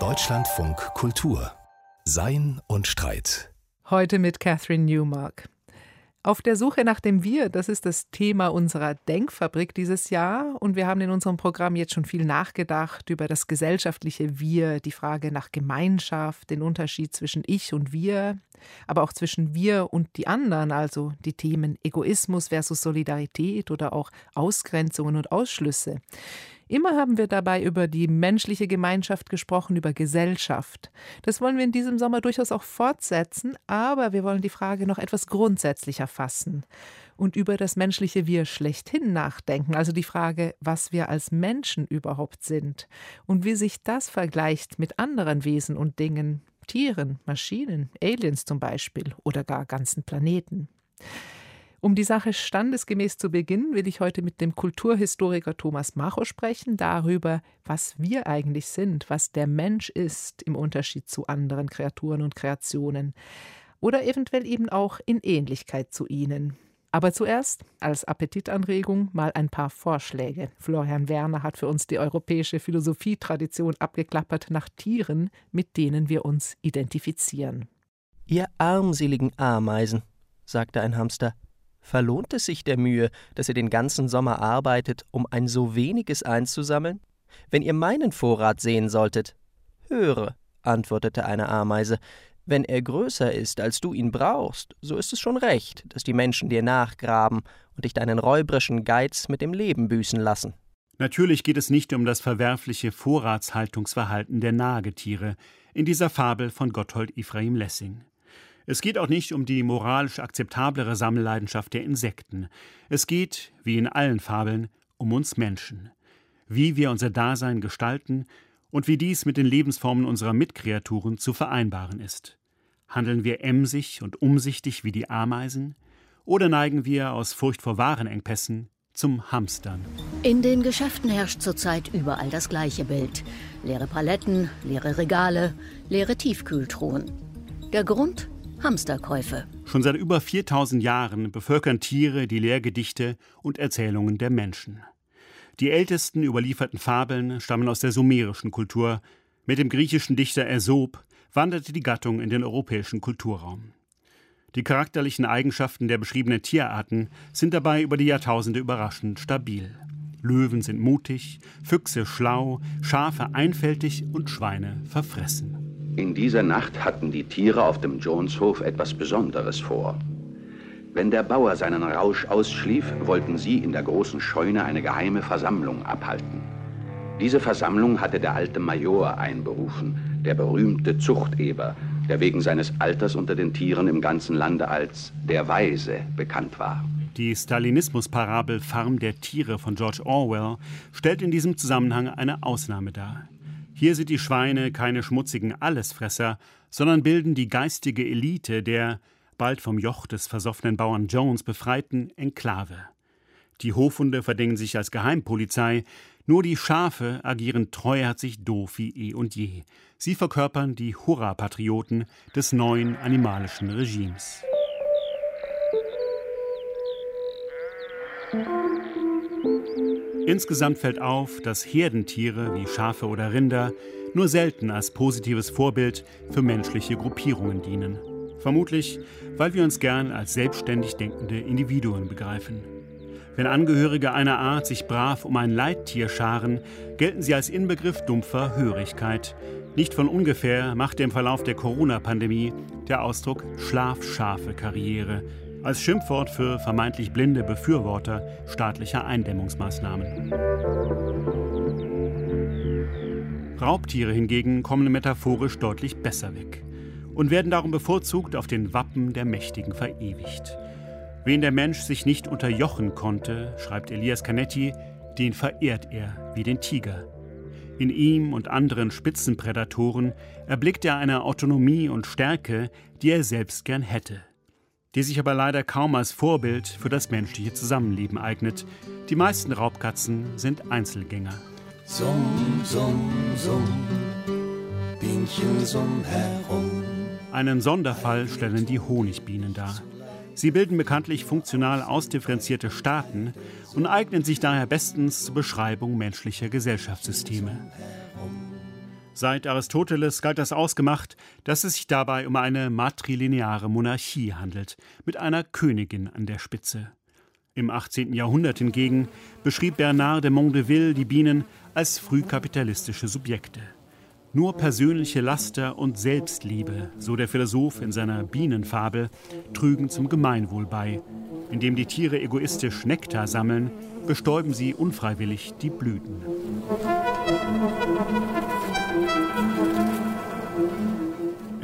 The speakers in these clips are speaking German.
Deutschlandfunk Kultur Sein und Streit. Heute mit Catherine Newmark. Auf der Suche nach dem Wir, das ist das Thema unserer Denkfabrik dieses Jahr. Und wir haben in unserem Programm jetzt schon viel nachgedacht über das gesellschaftliche Wir, die Frage nach Gemeinschaft, den Unterschied zwischen Ich und Wir, aber auch zwischen wir und die anderen, also die Themen Egoismus versus Solidarität oder auch Ausgrenzungen und Ausschlüsse. Immer haben wir dabei über die menschliche Gemeinschaft gesprochen, über Gesellschaft. Das wollen wir in diesem Sommer durchaus auch fortsetzen, aber wir wollen die Frage noch etwas grundsätzlicher fassen und über das menschliche Wir schlechthin nachdenken, also die Frage, was wir als Menschen überhaupt sind und wie sich das vergleicht mit anderen Wesen und Dingen, Tieren, Maschinen, Aliens zum Beispiel oder gar ganzen Planeten. Um die Sache standesgemäß zu beginnen, will ich heute mit dem Kulturhistoriker Thomas Macho sprechen, darüber, was wir eigentlich sind, was der Mensch ist im Unterschied zu anderen Kreaturen und Kreationen oder eventuell eben auch in Ähnlichkeit zu ihnen. Aber zuerst als Appetitanregung mal ein paar Vorschläge. Florian Werner hat für uns die europäische Philosophietradition abgeklappert nach Tieren, mit denen wir uns identifizieren. Ihr armseligen Ameisen, sagte ein Hamster, Verlohnt es sich der Mühe, dass ihr den ganzen Sommer arbeitet, um ein so weniges einzusammeln? Wenn ihr meinen Vorrat sehen solltet. Höre, antwortete eine Ameise, wenn er größer ist, als du ihn brauchst, so ist es schon recht, dass die Menschen dir nachgraben und dich deinen räuberischen Geiz mit dem Leben büßen lassen. Natürlich geht es nicht um das verwerfliche Vorratshaltungsverhalten der Nagetiere in dieser Fabel von Gotthold Ephraim Lessing. Es geht auch nicht um die moralisch akzeptablere Sammelleidenschaft der Insekten. Es geht, wie in allen Fabeln, um uns Menschen. Wie wir unser Dasein gestalten und wie dies mit den Lebensformen unserer Mitkreaturen zu vereinbaren ist. Handeln wir emsig und umsichtig wie die Ameisen? Oder neigen wir aus Furcht vor Warenengpässen zum Hamstern? In den Geschäften herrscht zurzeit überall das gleiche Bild. Leere Paletten, leere Regale, leere Tiefkühltruhen. Der Grund? Hamsterkäufe. Schon seit über 4000 Jahren bevölkern Tiere die Lehrgedichte und Erzählungen der Menschen. Die ältesten überlieferten Fabeln stammen aus der sumerischen Kultur. Mit dem griechischen Dichter Aesop wanderte die Gattung in den europäischen Kulturraum. Die charakterlichen Eigenschaften der beschriebenen Tierarten sind dabei über die Jahrtausende überraschend stabil. Löwen sind mutig, Füchse schlau, Schafe einfältig und Schweine verfressen. In dieser Nacht hatten die Tiere auf dem Joneshof etwas Besonderes vor. Wenn der Bauer seinen Rausch ausschlief, wollten sie in der großen Scheune eine geheime Versammlung abhalten. Diese Versammlung hatte der alte Major einberufen, der berühmte Zuchteber, der wegen seines Alters unter den Tieren im ganzen Lande als der Weise bekannt war. Die Stalinismus-Parabel Farm der Tiere von George Orwell stellt in diesem Zusammenhang eine Ausnahme dar. Hier sind die Schweine keine schmutzigen Allesfresser, sondern bilden die geistige Elite der, bald vom Joch des versoffenen Bauern Jones befreiten Enklave. Die Hofhunde verdingen sich als Geheimpolizei, nur die Schafe agieren treuherzig doof wie eh und je. Sie verkörpern die Hurra-Patrioten des neuen animalischen Regimes. Insgesamt fällt auf, dass Herdentiere wie Schafe oder Rinder nur selten als positives Vorbild für menschliche Gruppierungen dienen. Vermutlich, weil wir uns gern als selbstständig denkende Individuen begreifen. Wenn Angehörige einer Art sich brav um ein Leittier scharen, gelten sie als Inbegriff dumpfer Hörigkeit. Nicht von ungefähr machte im Verlauf der Corona-Pandemie der Ausdruck Schlafschafe Karriere als Schimpfwort für vermeintlich blinde Befürworter staatlicher Eindämmungsmaßnahmen. Raubtiere hingegen kommen metaphorisch deutlich besser weg und werden darum bevorzugt auf den Wappen der Mächtigen verewigt. Wen der Mensch sich nicht unterjochen konnte, schreibt Elias Canetti, den verehrt er wie den Tiger. In ihm und anderen Spitzenprädatoren erblickt er eine Autonomie und Stärke, die er selbst gern hätte die sich aber leider kaum als Vorbild für das menschliche Zusammenleben eignet. Die meisten Raubkatzen sind Einzelgänger. Summ, summ, summ, Bienchen summ herum. Einen Sonderfall stellen die Honigbienen dar. Sie bilden bekanntlich funktional ausdifferenzierte Staaten und eignen sich daher bestens zur Beschreibung menschlicher Gesellschaftssysteme. Seit Aristoteles galt das ausgemacht, dass es sich dabei um eine matrilineare Monarchie handelt, mit einer Königin an der Spitze. Im 18. Jahrhundert hingegen beschrieb Bernard de Mondeville die Bienen als frühkapitalistische Subjekte. Nur persönliche Laster und Selbstliebe, so der Philosoph in seiner Bienenfabel, trügen zum Gemeinwohl bei. Indem die Tiere egoistisch Nektar sammeln, bestäuben sie unfreiwillig die Blüten.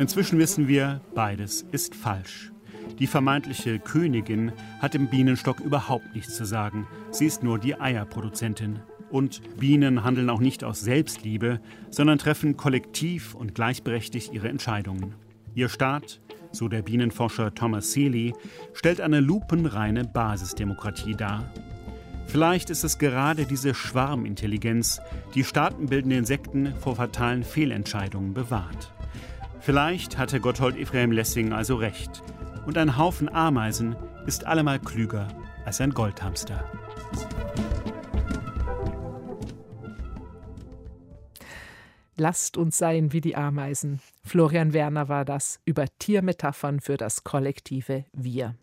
Inzwischen wissen wir, beides ist falsch. Die vermeintliche Königin hat im Bienenstock überhaupt nichts zu sagen. Sie ist nur die Eierproduzentin. Und Bienen handeln auch nicht aus Selbstliebe, sondern treffen kollektiv und gleichberechtigt ihre Entscheidungen. Ihr Staat, so der Bienenforscher Thomas Seeley, stellt eine lupenreine Basisdemokratie dar. Vielleicht ist es gerade diese Schwarmintelligenz, die staatenbildende Insekten vor fatalen Fehlentscheidungen bewahrt. Vielleicht hatte Gotthold Ephraim Lessing also recht. Und ein Haufen Ameisen ist allemal klüger als ein Goldhamster. Lasst uns sein wie die Ameisen. Florian Werner war das über Tiermetaphern für das kollektive Wir.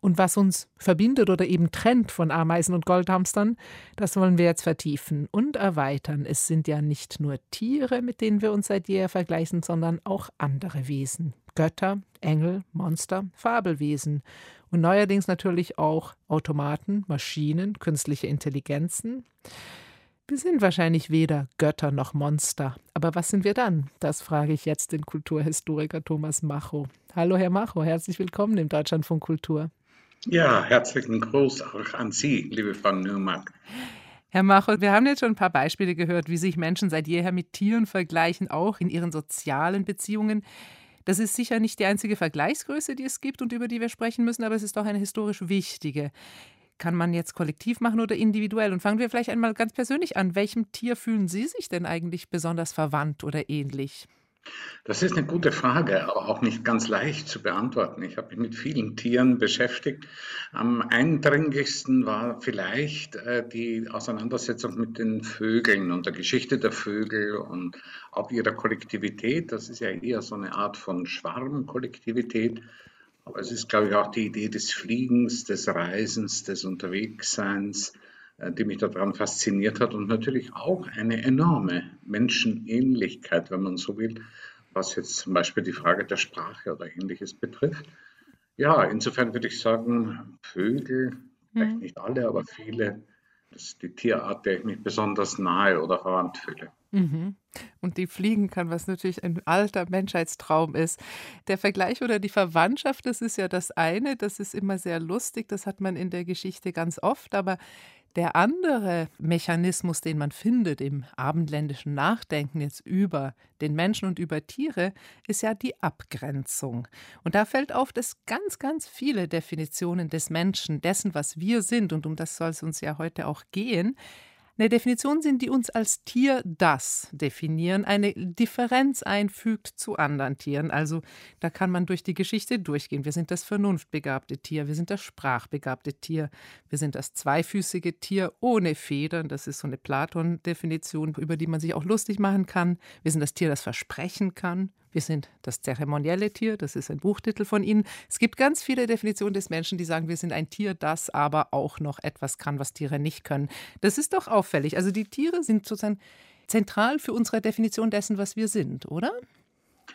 Und was uns verbindet oder eben trennt von Ameisen und Goldhamstern, das wollen wir jetzt vertiefen und erweitern. Es sind ja nicht nur Tiere, mit denen wir uns seit jeher vergleichen, sondern auch andere Wesen. Götter, Engel, Monster, Fabelwesen und neuerdings natürlich auch Automaten, Maschinen, künstliche Intelligenzen. Wir sind wahrscheinlich weder Götter noch Monster. Aber was sind wir dann? Das frage ich jetzt den Kulturhistoriker Thomas Macho. Hallo, Herr Macho, herzlich willkommen im Deutschlandfunk Kultur. Ja, herzlichen Gruß auch an Sie, liebe Frau Nürmark. Herr Macho, wir haben jetzt schon ein paar Beispiele gehört, wie sich Menschen seit jeher mit Tieren vergleichen, auch in ihren sozialen Beziehungen. Das ist sicher nicht die einzige Vergleichsgröße, die es gibt und über die wir sprechen müssen, aber es ist doch eine historisch wichtige. Kann man jetzt kollektiv machen oder individuell? Und fangen wir vielleicht einmal ganz persönlich an. Welchem Tier fühlen Sie sich denn eigentlich besonders verwandt oder ähnlich? Das ist eine gute Frage, aber auch nicht ganz leicht zu beantworten. Ich habe mich mit vielen Tieren beschäftigt. Am eindringlichsten war vielleicht äh, die Auseinandersetzung mit den Vögeln und der Geschichte der Vögel und auch ihrer Kollektivität. Das ist ja eher so eine Art von Schwarmkollektivität. Aber es ist, glaube ich, auch die Idee des Fliegens, des Reisens, des Unterwegsseins, die mich daran fasziniert hat und natürlich auch eine enorme Menschenähnlichkeit, wenn man so will, was jetzt zum Beispiel die Frage der Sprache oder ähnliches betrifft. Ja, insofern würde ich sagen, Vögel, vielleicht mhm. nicht alle, aber viele, das ist die Tierart, der ich mich besonders nahe oder verwandt fühle. Mhm. Und die fliegen kann, was natürlich ein alter Menschheitstraum ist. Der Vergleich oder die Verwandtschaft, das ist ja das eine, das ist immer sehr lustig, das hat man in der Geschichte ganz oft, aber der andere Mechanismus, den man findet im abendländischen Nachdenken jetzt über den Menschen und über Tiere, ist ja die Abgrenzung. Und da fällt auf, dass ganz, ganz viele Definitionen des Menschen, dessen, was wir sind, und um das soll es uns ja heute auch gehen, eine Definition sind, die uns als Tier das definieren, eine Differenz einfügt zu anderen Tieren. Also da kann man durch die Geschichte durchgehen. Wir sind das vernunftbegabte Tier, wir sind das sprachbegabte Tier, wir sind das zweifüßige Tier ohne Federn. Das ist so eine Platon-Definition, über die man sich auch lustig machen kann. Wir sind das Tier, das versprechen kann. Wir sind das zeremonielle Tier, das ist ein Buchtitel von Ihnen. Es gibt ganz viele Definitionen des Menschen, die sagen, wir sind ein Tier, das aber auch noch etwas kann, was Tiere nicht können. Das ist doch auffällig. Also die Tiere sind sozusagen zentral für unsere Definition dessen, was wir sind, oder?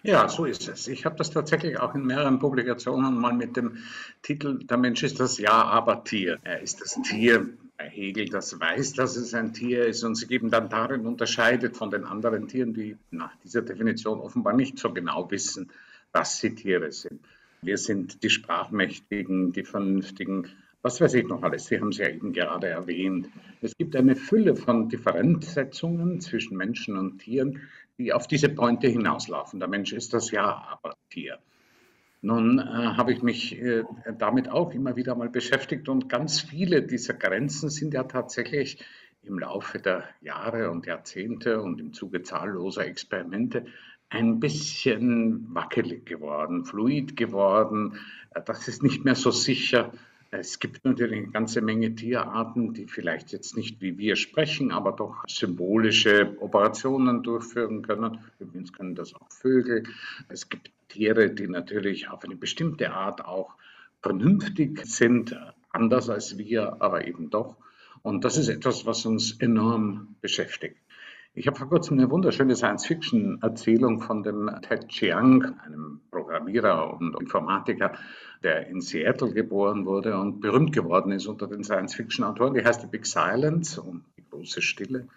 Ja, so ist es. Ich habe das tatsächlich auch in mehreren Publikationen mal mit dem Titel Der Mensch ist das Ja-Aber-Tier. Er ist das Tier Hegel, das weiß, dass es ein Tier ist und sich eben dann darin unterscheidet von den anderen Tieren, die nach dieser Definition offenbar nicht so genau wissen, dass sie Tiere sind. Wir sind die Sprachmächtigen, die Vernünftigen, was weiß ich noch alles. Sie haben es ja eben gerade erwähnt. Es gibt eine Fülle von Differenzsetzungen zwischen Menschen und Tieren, die auf diese Pointe hinauslaufen. Der Mensch ist das Ja-Aber-Tier. Nun äh, habe ich mich äh, damit auch immer wieder mal beschäftigt und ganz viele dieser Grenzen sind ja tatsächlich im Laufe der Jahre und Jahrzehnte und im Zuge zahlloser Experimente ein bisschen wackelig geworden, fluid geworden. Das ist nicht mehr so sicher. Es gibt natürlich eine ganze Menge Tierarten, die vielleicht jetzt nicht wie wir sprechen, aber doch symbolische Operationen durchführen können. Übrigens können das auch Vögel. Es gibt Tiere, die natürlich auf eine bestimmte Art auch vernünftig sind, anders als wir, aber eben doch. Und das ist etwas, was uns enorm beschäftigt. Ich habe vor kurzem eine wunderschöne Science-Fiction-Erzählung von dem Ted Chiang, einem Programmierer und Informatiker, der in Seattle geboren wurde und berühmt geworden ist unter den Science-Fiction-Autoren. Die heißt The Big Silence, um die große Stille.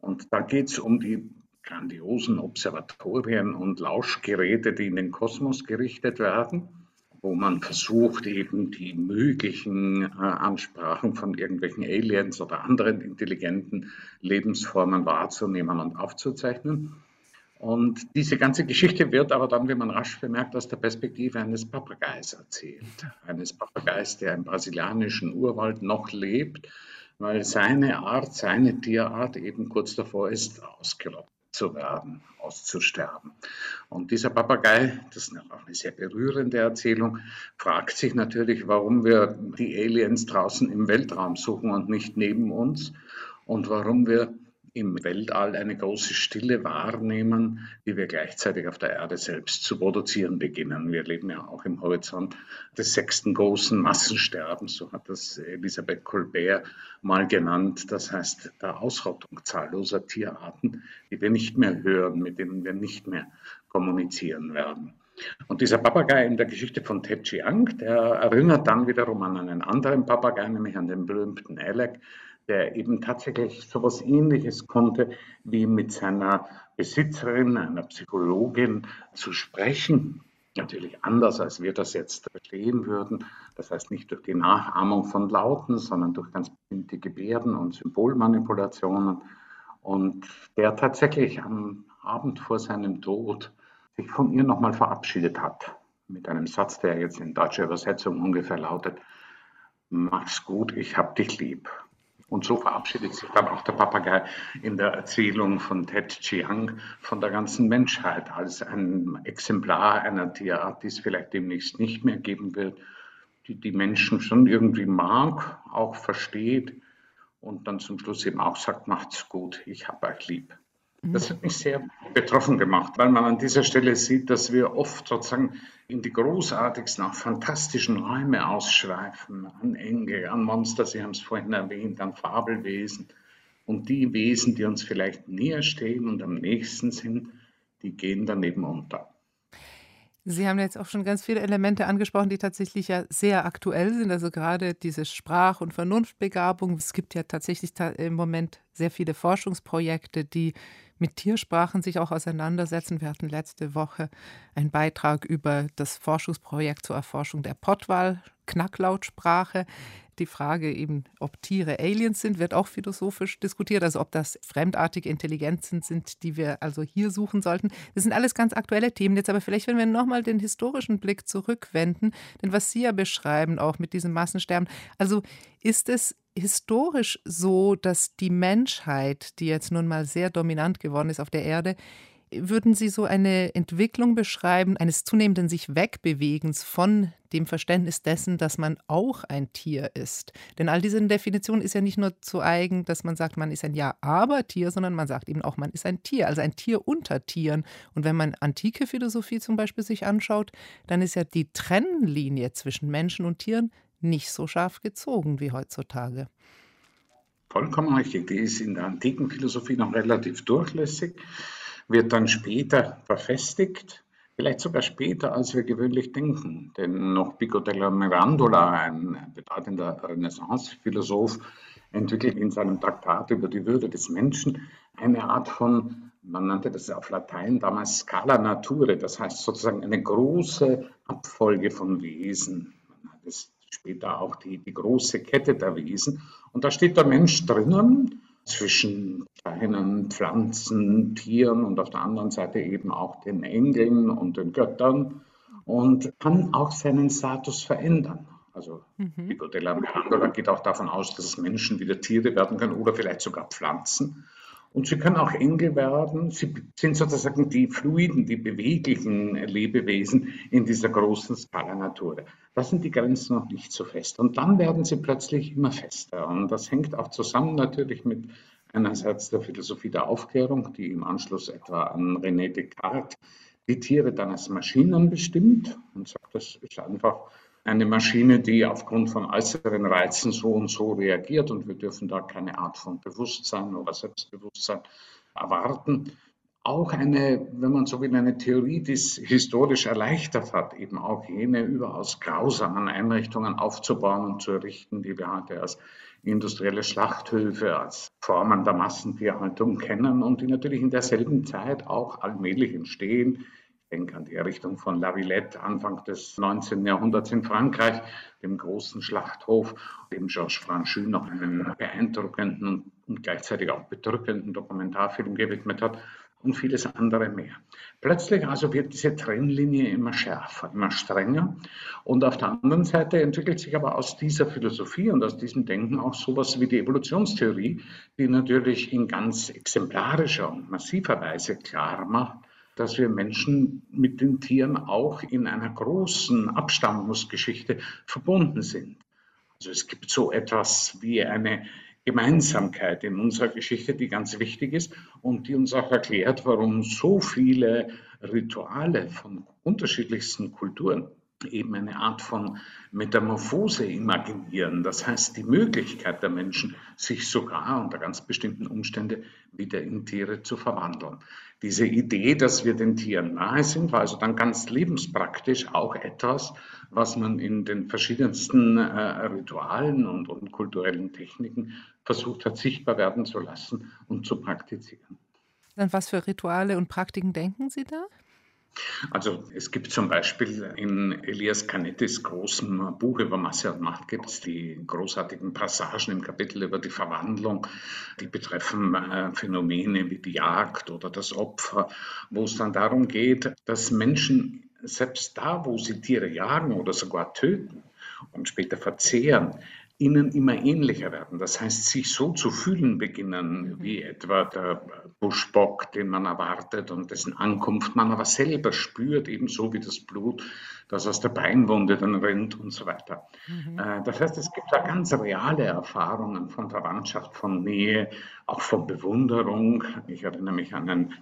Und da geht es um die grandiosen Observatorien und Lauschgeräte, die in den Kosmos gerichtet werden wo man versucht, eben die möglichen äh, Ansprachen von irgendwelchen Aliens oder anderen intelligenten Lebensformen wahrzunehmen und aufzuzeichnen. Und diese ganze Geschichte wird aber dann, wie man rasch bemerkt, aus der Perspektive eines Papageis erzählt. Eines Papageis, der im brasilianischen Urwald noch lebt, weil seine Art, seine Tierart eben kurz davor ist, ausgerottet zu werden, auszusterben. Und dieser Papagei, das ist auch eine sehr berührende Erzählung, fragt sich natürlich, warum wir die Aliens draußen im Weltraum suchen und nicht neben uns und warum wir im Weltall eine große Stille wahrnehmen, die wir gleichzeitig auf der Erde selbst zu produzieren beginnen. Wir leben ja auch im Horizont des sechsten großen Massensterbens, so hat das Elisabeth Colbert mal genannt. Das heißt, der Ausrottung zahlloser Tierarten, die wir nicht mehr hören, mit denen wir nicht mehr kommunizieren werden. Und dieser Papagei in der Geschichte von Ted Chiang, der erinnert dann wiederum an einen anderen Papagei, nämlich an den berühmten Alec, der eben tatsächlich so etwas Ähnliches konnte, wie mit seiner Besitzerin, einer Psychologin, zu sprechen. Natürlich anders, als wir das jetzt verstehen würden. Das heißt nicht durch die Nachahmung von Lauten, sondern durch ganz bestimmte Gebärden und Symbolmanipulationen. Und der tatsächlich am Abend vor seinem Tod sich von ihr nochmal verabschiedet hat. Mit einem Satz, der jetzt in deutscher Übersetzung ungefähr lautet, Mach's gut, ich hab dich lieb. Und so verabschiedet sich dann auch der Papagei in der Erzählung von Ted Chiang von der ganzen Menschheit als ein Exemplar einer Tierart, die es vielleicht demnächst nicht mehr geben wird, die die Menschen schon irgendwie mag, auch versteht und dann zum Schluss eben auch sagt, macht's gut, ich hab euch lieb. Das hat mich sehr betroffen gemacht, weil man an dieser Stelle sieht, dass wir oft sozusagen in die großartigsten, auch fantastischen Räume ausschweifen, an Engel, an Monster, Sie haben es vorhin erwähnt, an Fabelwesen. Und die Wesen, die uns vielleicht näher stehen und am nächsten sind, die gehen daneben unter. Sie haben jetzt auch schon ganz viele Elemente angesprochen, die tatsächlich ja sehr aktuell sind. Also gerade diese Sprach- und Vernunftbegabung. Es gibt ja tatsächlich im Moment sehr viele Forschungsprojekte, die mit Tiersprachen sich auch auseinandersetzen. Wir hatten letzte Woche einen Beitrag über das Forschungsprojekt zur Erforschung der Pottwal, Knacklautsprache. Die Frage eben, ob Tiere Aliens sind, wird auch philosophisch diskutiert. Also ob das fremdartige Intelligenzen sind, die wir also hier suchen sollten. Das sind alles ganz aktuelle Themen. Jetzt aber vielleicht, wenn wir nochmal den historischen Blick zurückwenden, denn was Sie ja beschreiben, auch mit diesem Massensterben, also ist es historisch so, dass die Menschheit, die jetzt nun mal sehr dominant geworden ist auf der Erde, würden Sie so eine Entwicklung beschreiben, eines zunehmenden sich Wegbewegens von dem Verständnis dessen, dass man auch ein Tier ist? Denn all diese Definitionen ist ja nicht nur zu eigen, dass man sagt, man ist ein Ja-Aber-Tier, sondern man sagt eben auch, man ist ein Tier, also ein Tier unter Tieren. Und wenn man antike Philosophie zum Beispiel sich anschaut, dann ist ja die Trennlinie zwischen Menschen und Tieren nicht so scharf gezogen wie heutzutage. Vollkommen richtig. Die ist in der antiken Philosophie noch relativ durchlässig, wird dann später verfestigt, vielleicht sogar später, als wir gewöhnlich denken. Denn noch Pico della Mirandola, ein bedeutender Renaissance-Philosoph, entwickelt in seinem Traktat über die Würde des Menschen eine Art von, man nannte das auf Latein damals Scala Nature, das heißt sozusagen eine große Abfolge von Wesen. Man hat es später auch die, die große Kette der Wesen. Und da steht der Mensch drinnen zwischen kleinen Pflanzen, Tieren und auf der anderen Seite eben auch den Engeln und den Göttern und kann auch seinen Status verändern. Also mhm. Pico della Mirandola geht auch davon aus, dass Menschen wieder Tiere werden können oder vielleicht sogar Pflanzen. Und sie können auch Engel werden. Sie sind sozusagen die fluiden, die beweglichen Lebewesen in dieser großen Skala Natur. Da sind die Grenzen noch nicht so fest. Und dann werden sie plötzlich immer fester. Und das hängt auch zusammen natürlich mit einerseits der Philosophie der Aufklärung, die im Anschluss etwa an René Descartes die Tiere dann als Maschinen bestimmt und sagt, das ist einfach eine Maschine, die aufgrund von äußeren Reizen so und so reagiert und wir dürfen da keine Art von Bewusstsein oder Selbstbewusstsein erwarten. Auch eine, wenn man so will, eine Theorie, die es historisch erleichtert hat, eben auch jene überaus grausamen Einrichtungen aufzubauen und zu errichten, die wir heute als industrielle Schlachthöfe, als Formen der Massentierhaltung kennen und die natürlich in derselben Zeit auch allmählich entstehen denke an die Errichtung von La Villette Anfang des 19. Jahrhunderts in Frankreich, dem großen Schlachthof, dem Georges Franchu noch einen beeindruckenden und gleichzeitig auch bedrückenden Dokumentarfilm gewidmet hat und vieles andere mehr. Plötzlich also wird diese Trennlinie immer schärfer, immer strenger und auf der anderen Seite entwickelt sich aber aus dieser Philosophie und aus diesem Denken auch sowas wie die Evolutionstheorie, die natürlich in ganz exemplarischer und massiver Weise klar macht, dass wir Menschen mit den Tieren auch in einer großen Abstammungsgeschichte verbunden sind. Also es gibt so etwas wie eine Gemeinsamkeit in unserer Geschichte, die ganz wichtig ist und die uns auch erklärt, warum so viele Rituale von unterschiedlichsten Kulturen eben eine Art von Metamorphose imaginieren. Das heißt, die Möglichkeit der Menschen, sich sogar unter ganz bestimmten Umständen wieder in Tiere zu verwandeln. Diese Idee, dass wir den Tieren nahe sind, war also dann ganz lebenspraktisch auch etwas, was man in den verschiedensten äh, Ritualen und, und kulturellen Techniken versucht hat, sichtbar werden zu lassen und zu praktizieren. An was für Rituale und Praktiken denken Sie da? Also es gibt zum Beispiel in Elias Canettis großem Buch über Masse und Macht gibt es die großartigen Passagen im Kapitel über die Verwandlung, die betreffen äh, Phänomene wie die Jagd oder das Opfer, wo es dann darum geht, dass Menschen selbst da, wo sie Tiere jagen oder sogar töten und später verzehren, ihnen immer ähnlicher werden. Das heißt, sich so zu fühlen beginnen, wie etwa der Buschbock, den man erwartet und dessen Ankunft man aber selber spürt, ebenso wie das Blut, das aus der Beinwunde dann rennt und so weiter. Mhm. Äh, das heißt, es gibt da ganz reale Erfahrungen von Verwandtschaft, von Nähe, auch von Bewunderung. Ich erinnere mich an ein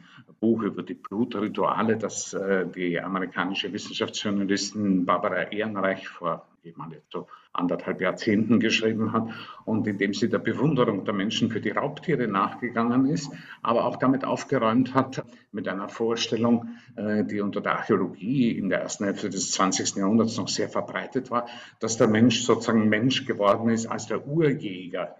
Buch über die Blutrituale, das äh, die amerikanische Wissenschaftsjournalistin Barbara Ehrenreich vor jemand jetzt so anderthalb Jahrzehnten geschrieben hat und in dem sie der Bewunderung der Menschen für die Raubtiere nachgegangen ist, aber auch damit aufgeräumt hat mit einer Vorstellung, äh, die unter der Archäologie in der ersten Hälfte des 20. Jahrhunderts noch sehr verbreitet war, dass der Mensch sozusagen Mensch geworden ist als der Urjäger.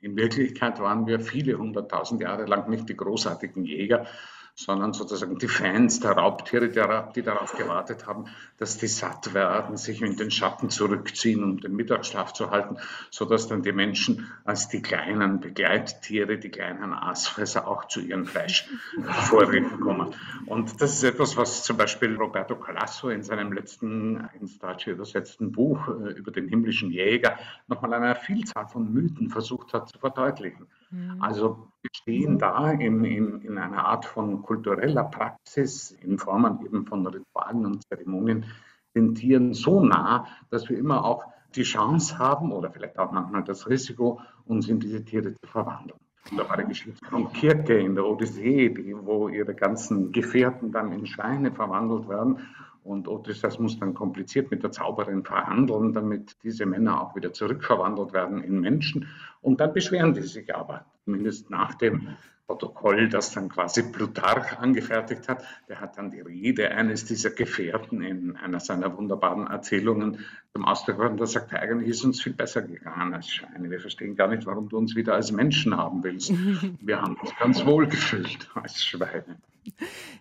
In Wirklichkeit waren wir viele hunderttausend Jahre lang nicht die großartigen Jäger, sondern sozusagen die Fans der Raubtiere, die darauf gewartet haben, dass die satt werden, sich in den Schatten zurückziehen, um den Mittagsschlaf zu halten, sodass dann die Menschen als die kleinen Begleittiere, die kleinen Aasfresser auch zu ihren Fleischvorräten kommen. Und das ist etwas, was zum Beispiel Roberto Calasso in seinem letzten ins Deutsche übersetzten Buch äh, über den himmlischen Jäger nochmal eine Vielzahl von Mythen versucht hat zu verdeutlichen. Mhm. Also wir stehen da in, in, in einer Art von kultureller Praxis in Form eben von Ritualen und Zeremonien den Tieren so nah, dass wir immer auch die Chance haben oder vielleicht auch manchmal das Risiko, uns in diese Tiere zu verwandeln. Da war die Geschichte von Kirke in der Odyssee, die, wo ihre ganzen Gefährten dann in Schweine verwandelt werden. Und Odysseus muss dann kompliziert mit der Zauberin verhandeln, damit diese Männer auch wieder zurückverwandelt werden in Menschen. Und dann beschweren die sich aber, zumindest nach dem Protokoll, das dann quasi Plutarch angefertigt hat. Der hat dann die Rede eines dieser Gefährten in einer seiner wunderbaren Erzählungen zum Ausdruck gebracht. Da sagt er, eigentlich ist uns viel besser gegangen als Schweine. Wir verstehen gar nicht, warum du uns wieder als Menschen haben willst. Wir haben uns ganz wohl gefühlt als Schweine.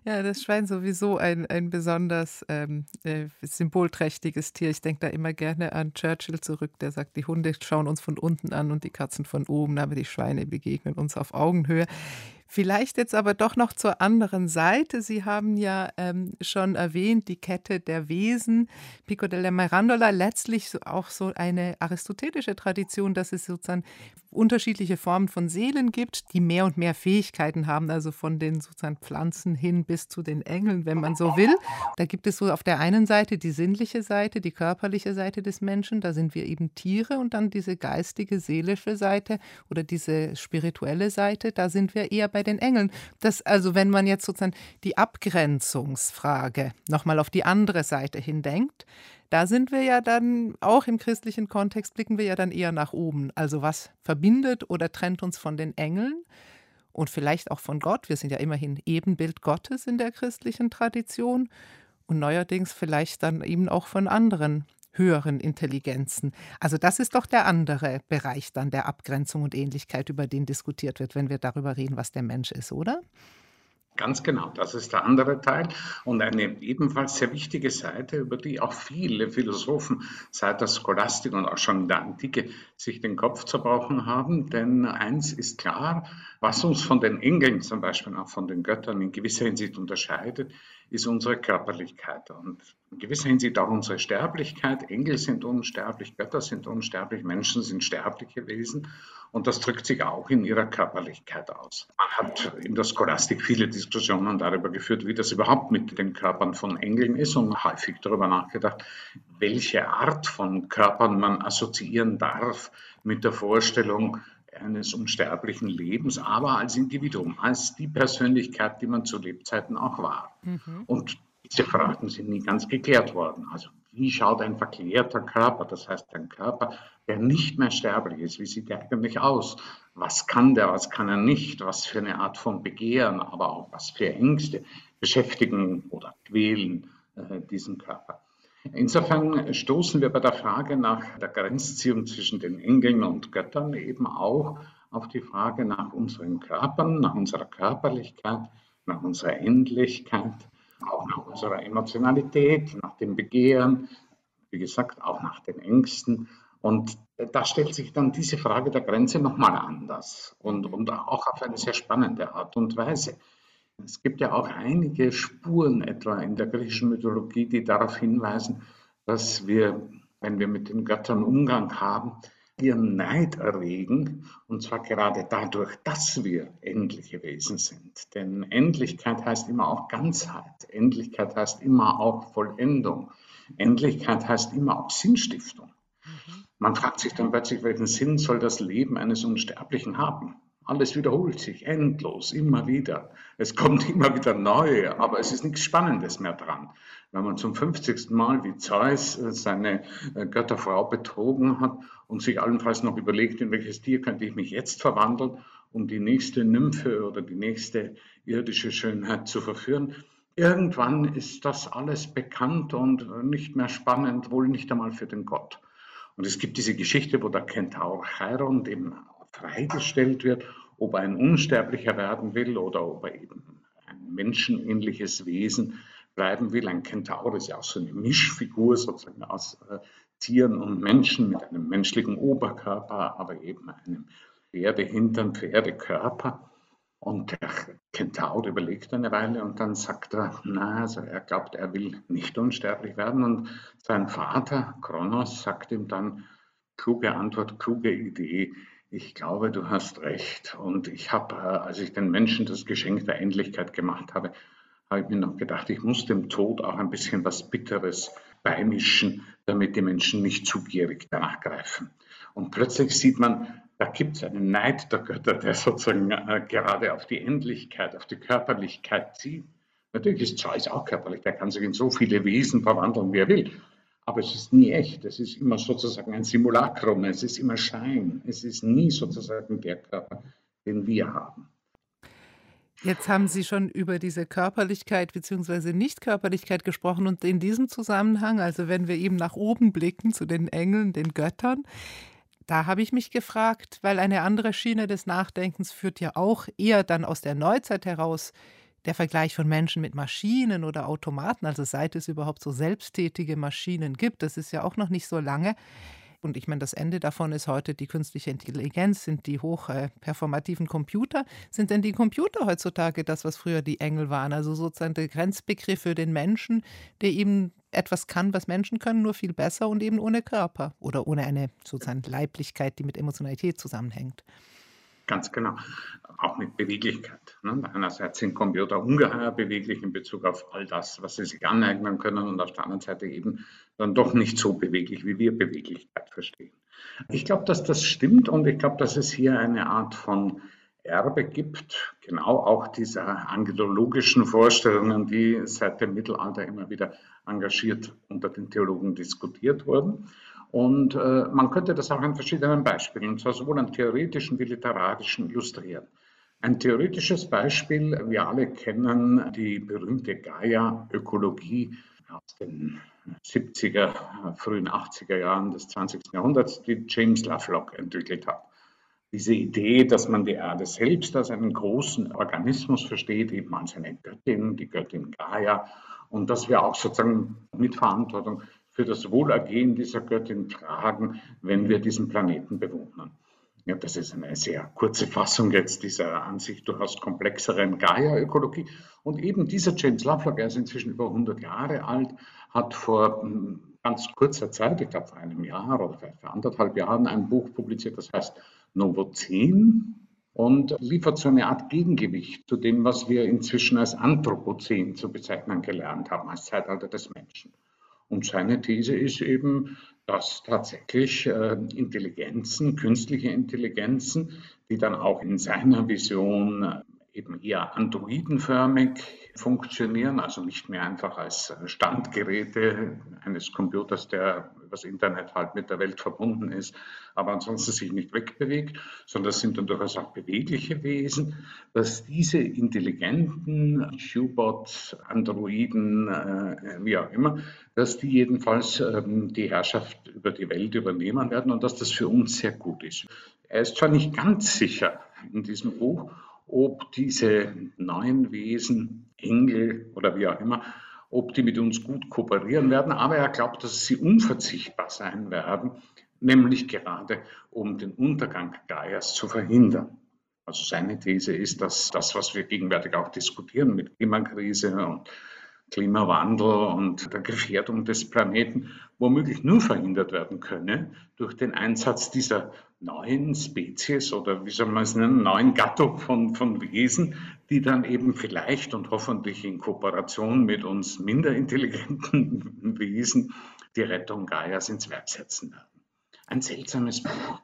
Ja, das Schwein sowieso ein, ein besonders ähm, äh, symbolträchtiges Tier. Ich denke da immer gerne an Churchill zurück, der sagt, die Hunde schauen uns von unten an und die Katzen von oben, aber die Schweine begegnen uns auf Augenhöhe. Vielleicht jetzt aber doch noch zur anderen Seite. Sie haben ja ähm, schon erwähnt, die Kette der Wesen. Pico della Mirandola, letztlich auch so eine aristotelische Tradition, dass es sozusagen unterschiedliche Formen von Seelen gibt, die mehr und mehr Fähigkeiten haben, also von den sozusagen Pflanzen hin bis zu den Engeln, wenn man so will. Da gibt es so auf der einen Seite die sinnliche Seite, die körperliche Seite des Menschen, da sind wir eben Tiere und dann diese geistige, seelische Seite oder diese spirituelle Seite, da sind wir eher bei den Engeln. Das also, wenn man jetzt sozusagen die Abgrenzungsfrage nochmal auf die andere Seite hindenkt, da sind wir ja dann, auch im christlichen Kontext, blicken wir ja dann eher nach oben. Also was verbindet oder trennt uns von den Engeln und vielleicht auch von Gott? Wir sind ja immerhin Ebenbild Gottes in der christlichen Tradition und neuerdings vielleicht dann eben auch von anderen höheren Intelligenzen. Also das ist doch der andere Bereich dann der Abgrenzung und Ähnlichkeit, über den diskutiert wird, wenn wir darüber reden, was der Mensch ist, oder? Ganz genau, das ist der andere Teil und eine ebenfalls sehr wichtige Seite, über die auch viele Philosophen seit der Scholastik und auch schon in der Antike sich den Kopf zerbrochen haben. Denn eins ist klar, was uns von den Engeln zum Beispiel, auch von den Göttern in gewisser Hinsicht unterscheidet, ist unsere Körperlichkeit und in gewisser Hinsicht auch unsere Sterblichkeit. Engel sind unsterblich, Götter sind unsterblich, Menschen sind sterbliche Wesen und das drückt sich auch in ihrer Körperlichkeit aus. Man hat in der Scholastik viele Diskussionen darüber geführt, wie das überhaupt mit den Körpern von Engeln ist und häufig darüber nachgedacht, welche Art von Körpern man assoziieren darf mit der Vorstellung, eines unsterblichen Lebens, aber als Individuum, als die Persönlichkeit, die man zu Lebzeiten auch war. Mhm. Und diese Fragen sind nie ganz geklärt worden. Also wie schaut ein verklärter Körper, das heißt ein Körper, der nicht mehr sterblich ist, wie sieht der eigentlich aus? Was kann der, was kann er nicht? Was für eine Art von Begehren, aber auch was für Ängste beschäftigen oder quälen äh, diesen Körper? Insofern stoßen wir bei der Frage nach der Grenzziehung zwischen den Engeln und Göttern eben auch auf die Frage nach unseren Körpern, nach unserer Körperlichkeit, nach unserer Endlichkeit, auch nach unserer Emotionalität, nach dem Begehren, wie gesagt, auch nach den Ängsten. Und da stellt sich dann diese Frage der Grenze nochmal anders und, und auch auf eine sehr spannende Art und Weise. Es gibt ja auch einige Spuren etwa in der griechischen Mythologie, die darauf hinweisen, dass wir, wenn wir mit den Göttern Umgang haben, ihren Neid erregen, und zwar gerade dadurch, dass wir endliche Wesen sind. Denn Endlichkeit heißt immer auch Ganzheit, Endlichkeit heißt immer auch Vollendung, Endlichkeit heißt immer auch Sinnstiftung. Mhm. Man fragt sich dann plötzlich, welchen Sinn soll das Leben eines Unsterblichen haben? Alles wiederholt sich endlos, immer wieder. Es kommt immer wieder neu, aber es ist nichts Spannendes mehr dran. Wenn man zum 50. Mal wie Zeus äh, seine äh, Götterfrau betrogen hat und sich allenfalls noch überlegt, in welches Tier könnte ich mich jetzt verwandeln, um die nächste Nymphe oder die nächste irdische Schönheit zu verführen, irgendwann ist das alles bekannt und nicht mehr spannend, wohl nicht einmal für den Gott. Und es gibt diese Geschichte, wo der Kentaur Chiron dem freigestellt wird, ob er ein Unsterblicher werden will oder ob er eben ein menschenähnliches Wesen bleiben will. Ein Kentaur ist ja auch so eine Mischfigur sozusagen aus äh, Tieren und Menschen mit einem menschlichen Oberkörper, aber eben einem Pferdehintern, Pferdekörper. Und der Kentaur überlegt eine Weile und dann sagt er, na, also er glaubt, er will nicht unsterblich werden. Und sein Vater, Kronos, sagt ihm dann, kluge Antwort, kluge Idee, ich glaube, du hast recht. Und ich habe, äh, als ich den Menschen das Geschenk der Endlichkeit gemacht habe, habe ich mir noch gedacht, ich muss dem Tod auch ein bisschen was Bitteres beimischen, damit die Menschen nicht zu gierig danach greifen. Und plötzlich sieht man, da gibt es einen Neid der Götter, der sozusagen äh, gerade auf die Endlichkeit, auf die Körperlichkeit zieht. Natürlich ist Zeus auch körperlich, der kann sich in so viele Wesen verwandeln, wie er will. Aber es ist nie echt. Es ist immer sozusagen ein Simulacrum. Es ist immer Schein. Es ist nie sozusagen der Körper, den wir haben. Jetzt haben Sie schon über diese Körperlichkeit bzw. Nichtkörperlichkeit gesprochen und in diesem Zusammenhang, also wenn wir eben nach oben blicken zu den Engeln, den Göttern, da habe ich mich gefragt, weil eine andere Schiene des Nachdenkens führt ja auch eher dann aus der Neuzeit heraus der Vergleich von Menschen mit Maschinen oder Automaten, also seit es überhaupt so selbsttätige Maschinen gibt, das ist ja auch noch nicht so lange. Und ich meine, das Ende davon ist heute die künstliche Intelligenz, sind die hochperformativen Computer. Sind denn die Computer heutzutage das, was früher die Engel waren? Also sozusagen der Grenzbegriff für den Menschen, der eben etwas kann, was Menschen können, nur viel besser und eben ohne Körper oder ohne eine sozusagen Leiblichkeit, die mit Emotionalität zusammenhängt. Ganz genau. Auch mit Beweglichkeit. Ne? Einerseits sind Computer ungeheuer beweglich in Bezug auf all das, was sie sich aneignen können und auf der anderen Seite eben dann doch nicht so beweglich, wie wir Beweglichkeit verstehen. Ich glaube, dass das stimmt und ich glaube, dass es hier eine Art von Erbe gibt, genau auch dieser angelologischen Vorstellungen, die seit dem Mittelalter immer wieder engagiert unter den Theologen diskutiert wurden. Und äh, man könnte das auch an verschiedenen Beispielen, und zwar sowohl an theoretischen wie literarischen, illustrieren. Ein theoretisches Beispiel, wir alle kennen die berühmte Gaia-Ökologie aus den 70er, frühen 80er Jahren des 20. Jahrhunderts, die James Lovelock entwickelt hat. Diese Idee, dass man die Erde selbst als einen großen Organismus versteht, eben als eine Göttin, die Göttin Gaia, und dass wir auch sozusagen Mitverantwortung für das Wohlergehen dieser Göttin tragen, wenn wir diesen Planeten bewohnen. Ja, das ist eine sehr kurze Fassung jetzt dieser an durchaus komplexeren Gaia-Ökologie. Und eben dieser James Lovelock, er ist inzwischen über 100 Jahre alt, hat vor hm, ganz kurzer Zeit, ich glaube vor einem Jahr oder vielleicht vor anderthalb Jahren, ein Buch publiziert, das heißt Novozän und liefert so eine Art Gegengewicht zu dem, was wir inzwischen als Anthropozän zu bezeichnen gelernt haben, als Zeitalter des Menschen. Und seine These ist eben, dass tatsächlich äh, Intelligenzen, künstliche Intelligenzen, die dann auch in seiner Vision äh, eben eher androidenförmig funktionieren, also nicht mehr einfach als Standgeräte eines Computers, der übers Internet halt mit der Welt verbunden ist, aber ansonsten sich nicht wegbewegt, sondern das sind dann durchaus auch bewegliche Wesen, dass diese intelligenten Q-Bots, Androiden, äh, wie auch immer, dass die jedenfalls ähm, die Herrschaft über die Welt übernehmen werden und dass das für uns sehr gut ist. Er ist zwar nicht ganz sicher in diesem Buch, ob diese neuen Wesen, Engel oder wie auch immer, ob die mit uns gut kooperieren werden, aber er glaubt, dass sie unverzichtbar sein werden, nämlich gerade um den Untergang Gaias zu verhindern. Also seine These ist, dass das, was wir gegenwärtig auch diskutieren mit Klimakrise und Klimawandel und der Gefährdung des Planeten womöglich nur verhindert werden könne durch den Einsatz dieser neuen Spezies oder wie soll man es nennen, neuen Gattung von, von Wesen, die dann eben vielleicht und hoffentlich in Kooperation mit uns minder intelligenten Wesen die Rettung Gaias ins Werk setzen werden. Ein seltsames Buch.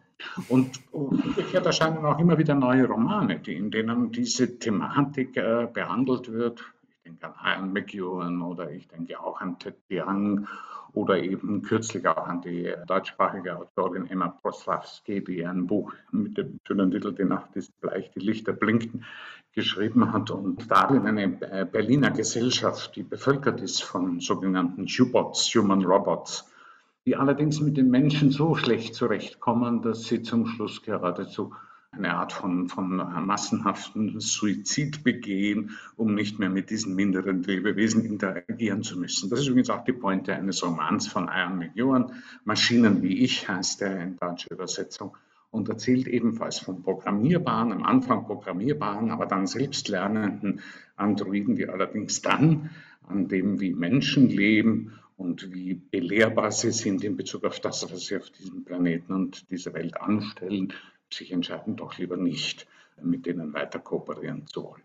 Und umgekehrt erscheinen auch immer wieder neue Romane, die, in denen diese Thematik äh, behandelt wird denke an Ian McEwan oder ich denke auch an Ted Young oder eben kürzlich auch an die deutschsprachige Autorin Emma Proslawski, die ein Buch mit dem schönen Titel Die Nacht ist bleich, die Lichter blinken geschrieben hat und darin eine Berliner Gesellschaft, die bevölkert ist von sogenannten Hubots, Human Robots, die allerdings mit den Menschen so schlecht zurechtkommen, dass sie zum Schluss geradezu eine Art von, von massenhaften Suizid begehen, um nicht mehr mit diesen minderen Lebewesen interagieren zu müssen. Das ist übrigens auch die Pointe eines Romans von Ian McEwan, Maschinen wie ich heißt er in deutscher Übersetzung, und erzählt ebenfalls von programmierbaren, am Anfang programmierbaren, aber dann selbstlernenden Androiden, die allerdings dann an dem, wie Menschen leben und wie belehrbar sie sind in Bezug auf das, was sie auf diesem Planeten und dieser Welt anstellen, sich entscheiden, doch lieber nicht mit denen weiter kooperieren zu wollen.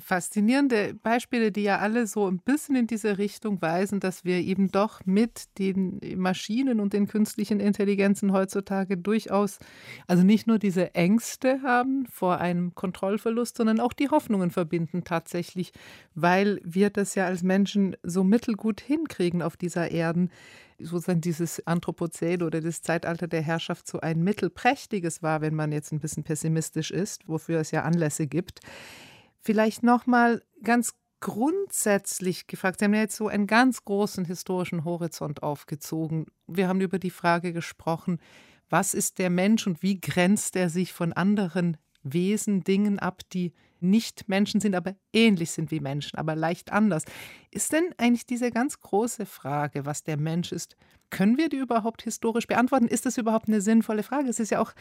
Faszinierende Beispiele, die ja alle so ein bisschen in diese Richtung weisen, dass wir eben doch mit den Maschinen und den künstlichen Intelligenzen heutzutage durchaus, also nicht nur diese Ängste haben vor einem Kontrollverlust, sondern auch die Hoffnungen verbinden tatsächlich, weil wir das ja als Menschen so mittelgut hinkriegen auf dieser Erden sozusagen dieses Anthropozän oder das Zeitalter der Herrschaft so ein mittelprächtiges war, wenn man jetzt ein bisschen pessimistisch ist, wofür es ja Anlässe gibt. Vielleicht nochmal ganz grundsätzlich gefragt. Sie haben ja jetzt so einen ganz großen historischen Horizont aufgezogen. Wir haben über die Frage gesprochen, was ist der Mensch und wie grenzt er sich von anderen Wesen, Dingen ab, die nicht Menschen sind, aber ähnlich sind wie Menschen, aber leicht anders. Ist denn eigentlich diese ganz große Frage, was der Mensch ist, können wir die überhaupt historisch beantworten? Ist das überhaupt eine sinnvolle Frage? Es ist ja auch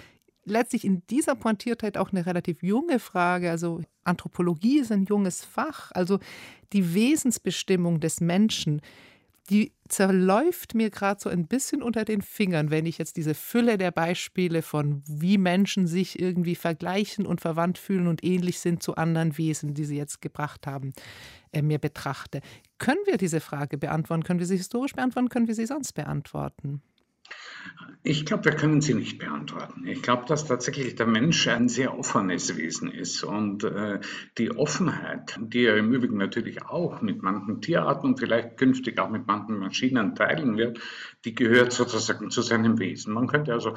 letztlich in dieser Pointiertheit auch eine relativ junge Frage. Also Anthropologie ist ein junges Fach. Also die Wesensbestimmung des Menschen, die zerläuft mir gerade so ein bisschen unter den Fingern, wenn ich jetzt diese Fülle der Beispiele von wie Menschen sich irgendwie vergleichen und verwandt fühlen und ähnlich sind zu anderen Wesen, die Sie jetzt gebracht haben, äh, mir betrachte. Können wir diese Frage beantworten? Können wir sie historisch beantworten? Können wir sie sonst beantworten? Ich glaube, wir können sie nicht beantworten. Ich glaube, dass tatsächlich der Mensch ein sehr offenes Wesen ist und äh, die Offenheit, die er im Übrigen natürlich auch mit manchen Tierarten und vielleicht künftig auch mit manchen Maschinen teilen wird, die gehört sozusagen zu seinem Wesen. Man könnte also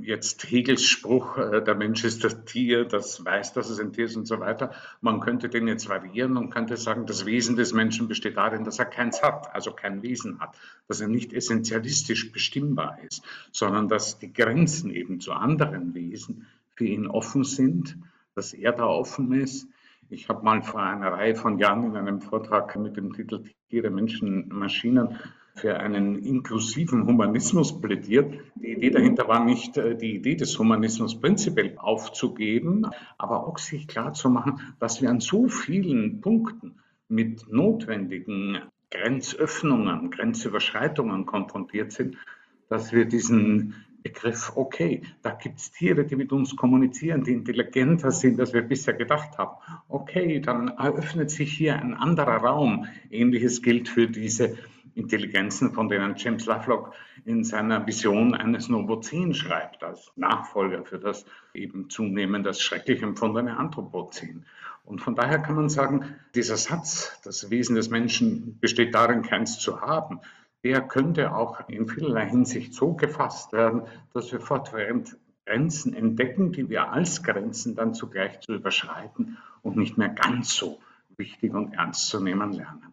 jetzt Hegels Spruch, äh, der Mensch ist das Tier, das weiß, dass es ein Tier ist und so weiter, man könnte den jetzt variieren und könnte sagen, das Wesen des Menschen besteht darin, dass er keins hat, also kein Wesen hat, dass er nicht essentialistisch bestimmbar ist, sondern dass die Grenzen eben zu anderen Wesen für ihn offen sind, dass er da offen ist. Ich habe mal vor einer Reihe von Jahren in einem Vortrag mit dem Titel Tiere, Menschen, Maschinen für einen inklusiven Humanismus plädiert. Die Idee dahinter war nicht, äh, die Idee des Humanismus prinzipiell aufzugeben, aber auch sich klarzumachen, dass wir an so vielen Punkten mit notwendigen Grenzöffnungen, Grenzüberschreitungen konfrontiert sind, dass wir diesen Begriff, okay, da gibt es Tiere, die mit uns kommunizieren, die intelligenter sind, als wir bisher gedacht haben. Okay, dann eröffnet sich hier ein anderer Raum. Ähnliches gilt für diese Intelligenzen, von denen James Lovelock in seiner Vision eines Novozän schreibt, als Nachfolger für das eben zunehmend das schrecklich empfundene Anthropozän. Und von daher kann man sagen, dieser Satz, das Wesen des Menschen besteht darin, keins zu haben, der könnte auch in vielerlei Hinsicht so gefasst werden, dass wir fortwährend Grenzen entdecken, die wir als Grenzen dann zugleich zu überschreiten und nicht mehr ganz so wichtig und ernst zu nehmen lernen.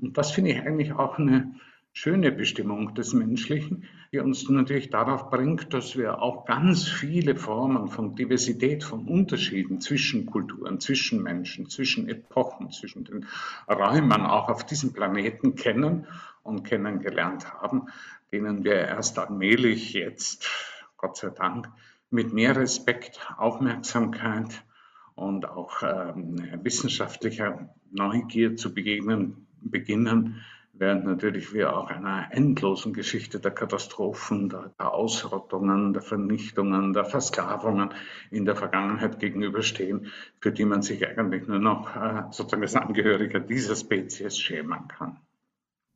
Und das finde ich eigentlich auch eine schöne Bestimmung des Menschlichen, die uns natürlich darauf bringt, dass wir auch ganz viele Formen von Diversität, von Unterschieden zwischen Kulturen, zwischen Menschen, zwischen Epochen, zwischen den Räumen auch auf diesem Planeten kennen und kennengelernt haben, denen wir erst allmählich jetzt, Gott sei Dank, mit mehr Respekt, Aufmerksamkeit und auch ähm, wissenschaftlicher Neugier zu begegnen beginnen, während natürlich wir auch einer endlosen Geschichte der Katastrophen, der, Ausrottungen, der Vernichtungen, der Versklavungen in der Vergangenheit gegenüberstehen, für die man sich eigentlich nur noch äh, sozusagen als Angehöriger dieser Spezies schämen kann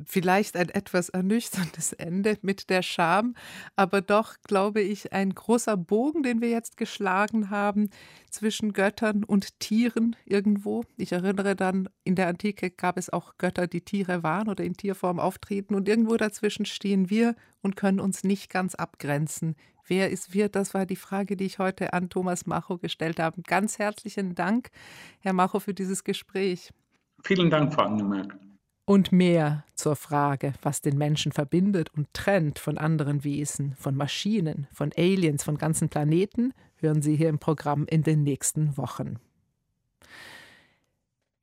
vielleicht ein etwas ernüchterndes Ende mit der Scham, aber doch, glaube ich, ein großer Bogen, den wir jetzt geschlagen haben zwischen Göttern und Tieren irgendwo. Ich erinnere dann, in der Antike gab es auch Götter, die Tiere waren oder in Tierform auftreten und irgendwo dazwischen stehen wir und können uns nicht ganz abgrenzen. Wer ist wir? Das war die Frage, die ich heute an Thomas Macho gestellt habe. Ganz herzlichen Dank, Herr Macho, für dieses Gespräch. Vielen Dank, Frau Angemerk. Und mehr zur Frage, was den Menschen verbindet und trennt von anderen Wesen, von Maschinen, von Aliens, von ganzen Planeten, hören Sie hier im Programm in den nächsten Wochen.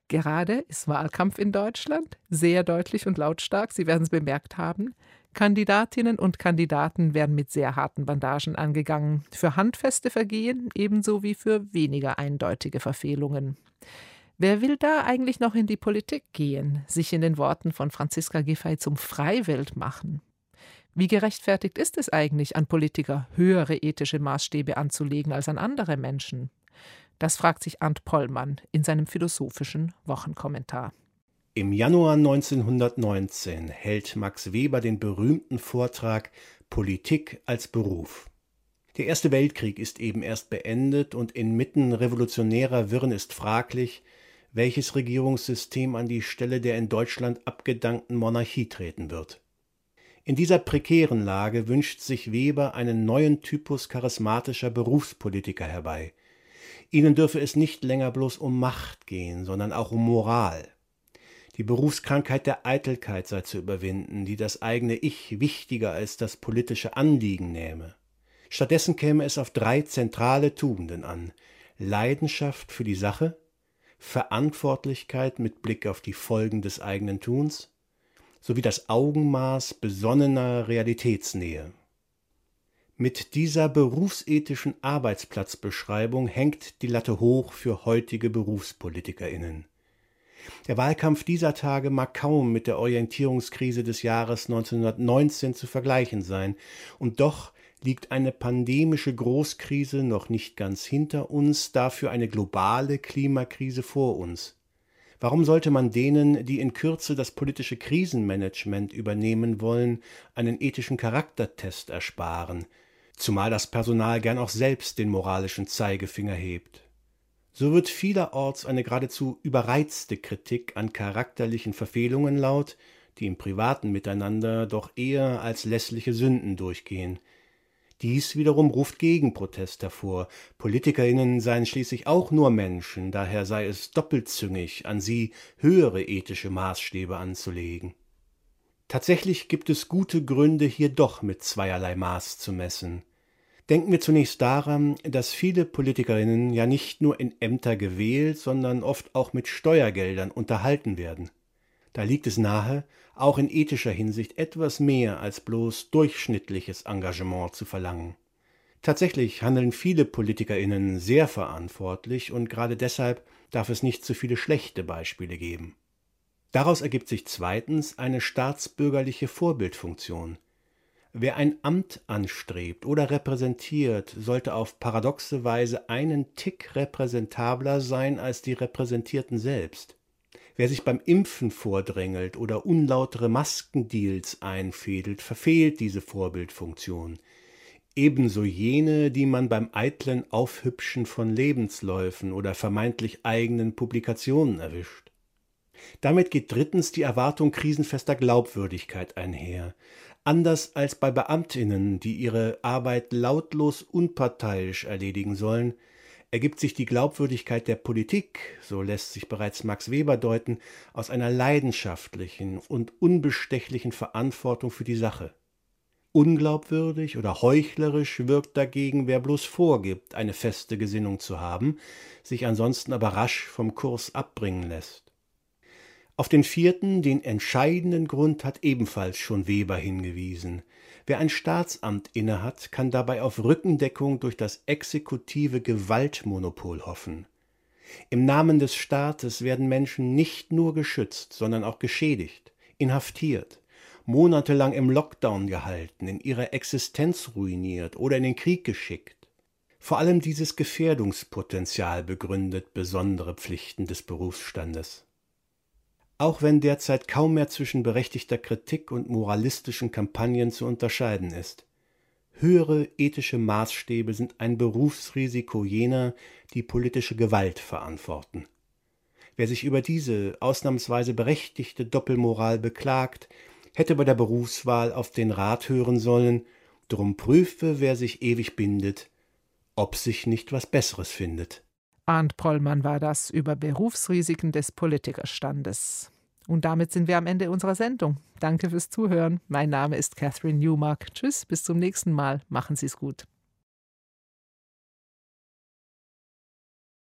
Gerade ist Wahlkampf in Deutschland, sehr deutlich und lautstark, Sie werden es bemerkt haben. Kandidatinnen und Kandidaten werden mit sehr harten Bandagen angegangen, für handfeste Vergehen ebenso wie für weniger eindeutige Verfehlungen. Wer will da eigentlich noch in die Politik gehen, sich in den Worten von Franziska Giffey zum Freiwild machen? Wie gerechtfertigt ist es eigentlich, an Politiker höhere ethische Maßstäbe anzulegen als an andere Menschen? Das fragt sich Arndt Pollmann in seinem philosophischen Wochenkommentar. Im Januar 1919 hält Max Weber den berühmten Vortrag Politik als Beruf. Der Erste Weltkrieg ist eben erst beendet und inmitten revolutionärer Wirren ist fraglich, welches Regierungssystem an die Stelle der in Deutschland abgedankten Monarchie treten wird. In dieser prekären Lage wünscht sich Weber einen neuen Typus charismatischer Berufspolitiker herbei. Ihnen dürfe es nicht länger bloß um Macht gehen, sondern auch um Moral. Die Berufskrankheit der Eitelkeit sei zu überwinden, die das eigene Ich wichtiger als das politische Anliegen nähme. Stattdessen käme es auf drei zentrale Tugenden an Leidenschaft für die Sache, Verantwortlichkeit mit Blick auf die Folgen des eigenen Tuns sowie das Augenmaß besonnener Realitätsnähe. Mit dieser berufsethischen Arbeitsplatzbeschreibung hängt die Latte hoch für heutige Berufspolitikerinnen. Der Wahlkampf dieser Tage mag kaum mit der Orientierungskrise des Jahres 1919 zu vergleichen sein, und doch liegt eine pandemische Großkrise noch nicht ganz hinter uns, dafür eine globale Klimakrise vor uns. Warum sollte man denen, die in Kürze das politische Krisenmanagement übernehmen wollen, einen ethischen Charaktertest ersparen, zumal das Personal gern auch selbst den moralischen Zeigefinger hebt? So wird vielerorts eine geradezu überreizte Kritik an charakterlichen Verfehlungen laut, die im privaten Miteinander doch eher als lässliche Sünden durchgehen – dies wiederum ruft Gegenprotest hervor. PolitikerInnen seien schließlich auch nur Menschen, daher sei es doppelzüngig, an sie höhere ethische Maßstäbe anzulegen. Tatsächlich gibt es gute Gründe, hier doch mit zweierlei Maß zu messen. Denken wir zunächst daran, dass viele PolitikerInnen ja nicht nur in Ämter gewählt, sondern oft auch mit Steuergeldern unterhalten werden. Da liegt es nahe, auch in ethischer Hinsicht etwas mehr als bloß durchschnittliches Engagement zu verlangen. Tatsächlich handeln viele Politikerinnen sehr verantwortlich und gerade deshalb darf es nicht zu viele schlechte Beispiele geben. Daraus ergibt sich zweitens eine staatsbürgerliche Vorbildfunktion. Wer ein Amt anstrebt oder repräsentiert, sollte auf paradoxe Weise einen Tick repräsentabler sein als die Repräsentierten selbst. Wer sich beim Impfen vordrängelt oder unlautere Maskendeals einfädelt, verfehlt diese Vorbildfunktion. Ebenso jene, die man beim eitlen Aufhübschen von Lebensläufen oder vermeintlich eigenen Publikationen erwischt. Damit geht drittens die Erwartung krisenfester Glaubwürdigkeit einher. Anders als bei Beamtinnen, die ihre Arbeit lautlos unparteiisch erledigen sollen, ergibt sich die Glaubwürdigkeit der Politik, so lässt sich bereits Max Weber deuten, aus einer leidenschaftlichen und unbestechlichen Verantwortung für die Sache. Unglaubwürdig oder heuchlerisch wirkt dagegen, wer bloß vorgibt, eine feste Gesinnung zu haben, sich ansonsten aber rasch vom Kurs abbringen lässt. Auf den vierten, den entscheidenden Grund hat ebenfalls schon Weber hingewiesen. Wer ein Staatsamt innehat, kann dabei auf Rückendeckung durch das exekutive Gewaltmonopol hoffen. Im Namen des Staates werden Menschen nicht nur geschützt, sondern auch geschädigt, inhaftiert, monatelang im Lockdown gehalten, in ihrer Existenz ruiniert oder in den Krieg geschickt. Vor allem dieses Gefährdungspotenzial begründet besondere Pflichten des Berufsstandes. Auch wenn derzeit kaum mehr zwischen berechtigter Kritik und moralistischen Kampagnen zu unterscheiden ist. Höhere ethische Maßstäbe sind ein Berufsrisiko jener, die politische Gewalt verantworten. Wer sich über diese ausnahmsweise berechtigte Doppelmoral beklagt, hätte bei der Berufswahl auf den Rat hören sollen, drum prüfe, wer sich ewig bindet, ob sich nicht was Besseres findet. Arndt Prollmann war das über Berufsrisiken des Politikerstandes. Und damit sind wir am Ende unserer Sendung. Danke fürs Zuhören. Mein Name ist Catherine Newmark. Tschüss, bis zum nächsten Mal. Machen Sie es gut.